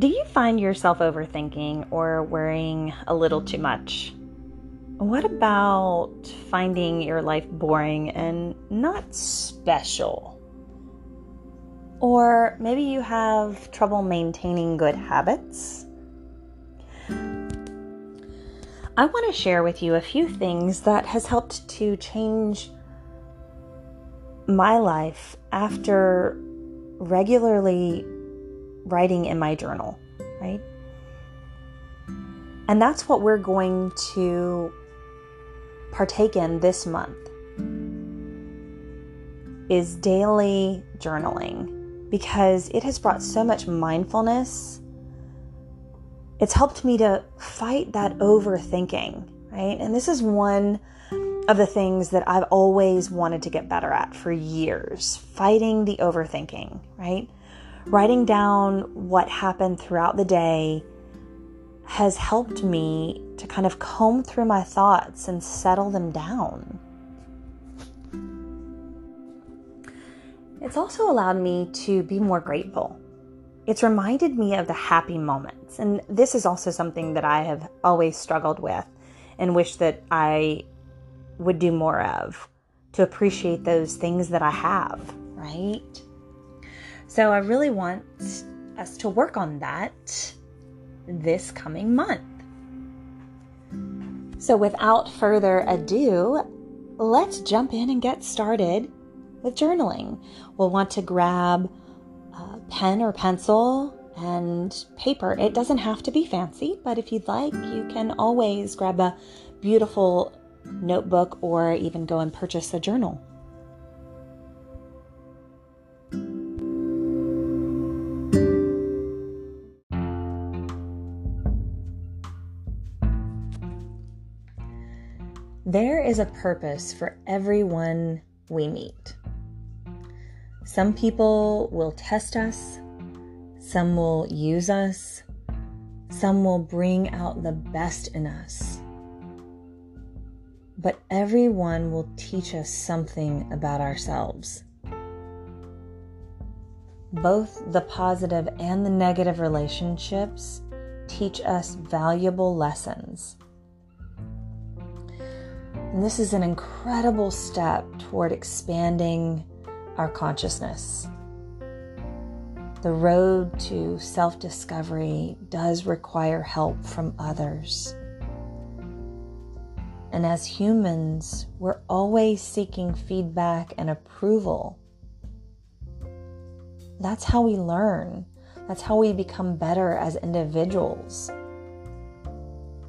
Do you find yourself overthinking or worrying a little too much? What about finding your life boring and not special? Or maybe you have trouble maintaining good habits? I want to share with you a few things that has helped to change my life after regularly writing in my journal, right? And that's what we're going to partake in this month is daily journaling because it has brought so much mindfulness. It's helped me to fight that overthinking, right? And this is one of the things that I've always wanted to get better at for years fighting the overthinking, right? Writing down what happened throughout the day has helped me to kind of comb through my thoughts and settle them down. It's also allowed me to be more grateful. It's reminded me of the happy moments. And this is also something that I have always struggled with and wish that I would do more of to appreciate those things that I have, right? So I really want us to work on that this coming month. So without further ado, let's jump in and get started with journaling. We'll want to grab a pen or pencil and paper. It doesn't have to be fancy, but if you'd like, you can always grab a beautiful notebook or even go and purchase a journal. There is a purpose for everyone we meet. Some people will test us, some will use us, some will bring out the best in us but everyone will teach us something about ourselves. Both the positive and the negative relationships teach us valuable lessons. And this is an incredible step toward expanding our consciousness. The road to self discovery does require help from others. And as humans, we're always seeking feedback and approval. That's how we learn. That's how we become better as individuals.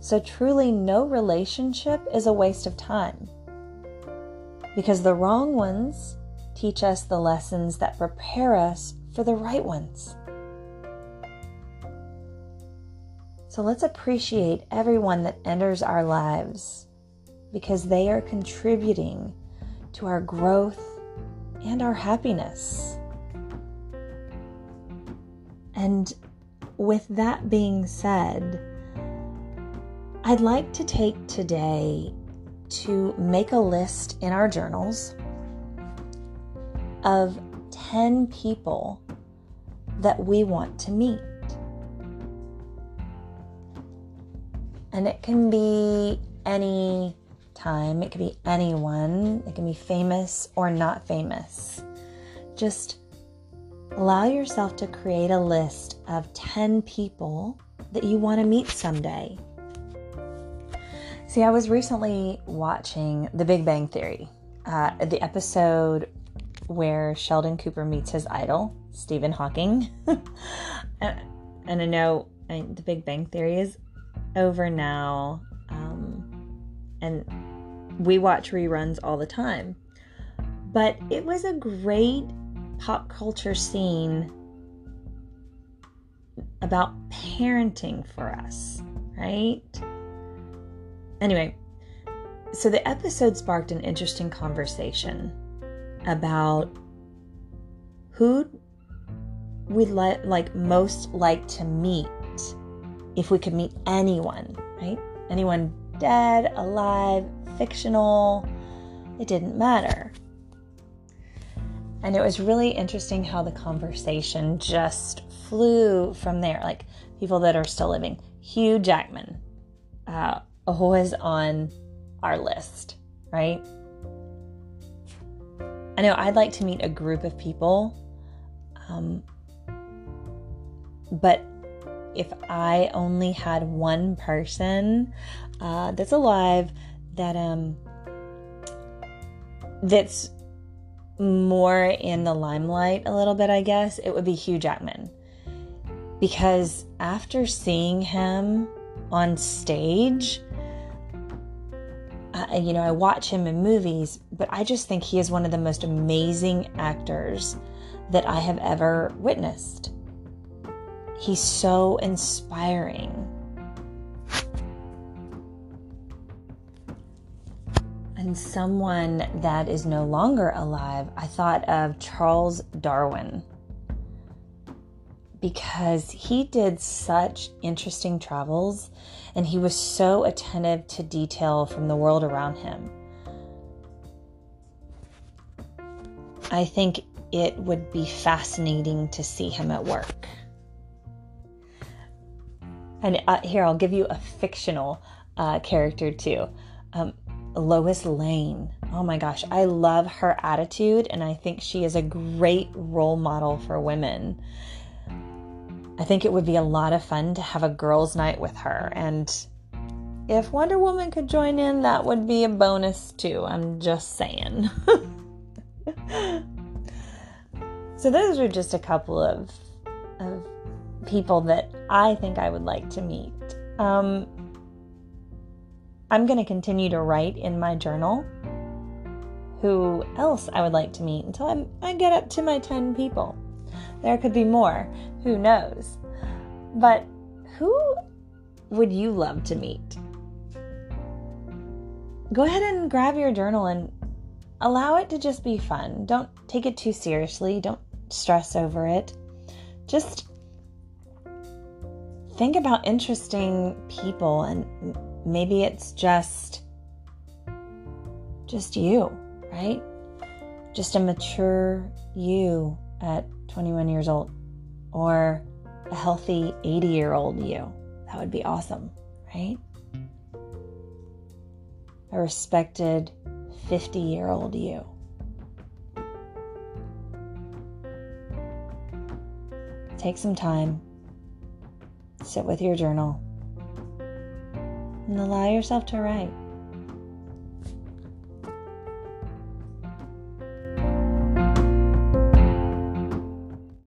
So, truly, no relationship is a waste of time because the wrong ones teach us the lessons that prepare us for the right ones. So, let's appreciate everyone that enters our lives because they are contributing to our growth and our happiness. And with that being said, I'd like to take today to make a list in our journals of 10 people that we want to meet. And it can be any time. It can be anyone, it can be famous or not famous. Just allow yourself to create a list of 10 people that you want to meet someday. See, I was recently watching The Big Bang Theory, uh, the episode where Sheldon Cooper meets his idol, Stephen Hawking. and I know I, The Big Bang Theory is over now. Um, and we watch reruns all the time. But it was a great pop culture scene about parenting for us, right? Anyway, so the episode sparked an interesting conversation about who we'd li- like most like to meet if we could meet anyone, right? Anyone dead, alive, fictional, it didn't matter. And it was really interesting how the conversation just flew from there. Like people that are still living. Hugh Jackman, uh, always on our list, right? I know I'd like to meet a group of people, um, but if I only had one person uh, that's alive that um that's more in the limelight a little bit, I guess, it would be Hugh Jackman. Because after seeing him on stage, uh, you know, I watch him in movies, but I just think he is one of the most amazing actors that I have ever witnessed. He's so inspiring. And someone that is no longer alive, I thought of Charles Darwin because he did such interesting travels and he was so attentive to detail from the world around him. I think it would be fascinating to see him at work. And uh, here, I'll give you a fictional uh, character too. Um, Lois Lane. Oh my gosh, I love her attitude, and I think she is a great role model for women. I think it would be a lot of fun to have a girls' night with her. And if Wonder Woman could join in, that would be a bonus too. I'm just saying. so, those are just a couple of, of people that I think I would like to meet. Um, I'm going to continue to write in my journal who else I would like to meet until I'm, I get up to my 10 people. There could be more, who knows? But who would you love to meet? Go ahead and grab your journal and allow it to just be fun. Don't take it too seriously, don't stress over it. Just think about interesting people and maybe it's just just you, right? Just a mature you at 21 years old or a healthy 80 year old you. That would be awesome, right? A respected 50 year old you. Take some time, sit with your journal and allow yourself to write.